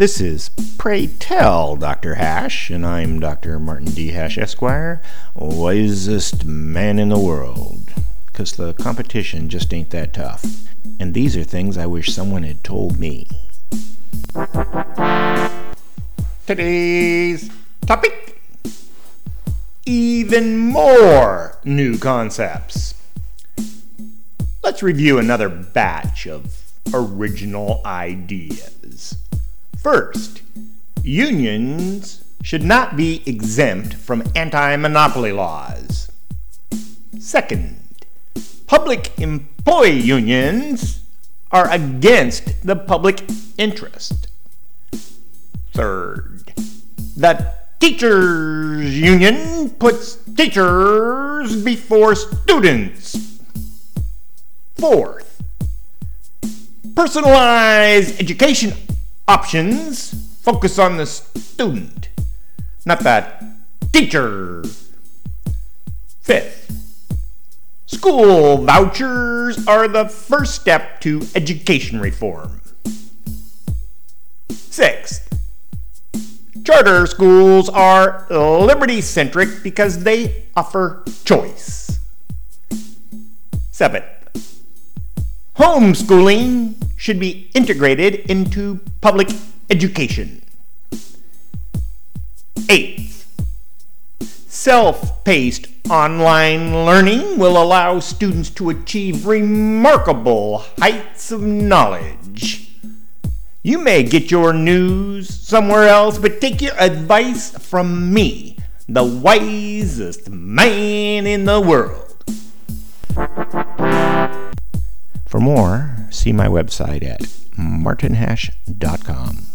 This is Pray Tell Dr. Hash, and I'm Dr. Martin D. Hash, Esquire, wisest man in the world. Because the competition just ain't that tough. And these are things I wish someone had told me. Today's topic even more new concepts. Let's review another batch of original ideas. First, unions should not be exempt from anti monopoly laws. Second, public employee unions are against the public interest. Third, the teachers union puts teachers before students. Fourth, personalized education options focus on the student, not that teacher. Fifth, school vouchers are the first step to education reform. Sixth, charter schools are liberty centric because they offer choice. Seventh, homeschooling should be integrated into public education. Eighth, self paced online learning will allow students to achieve remarkable heights of knowledge. You may get your news somewhere else, but take your advice from me, the wisest man in the world. For more, see my website at martinhash.com.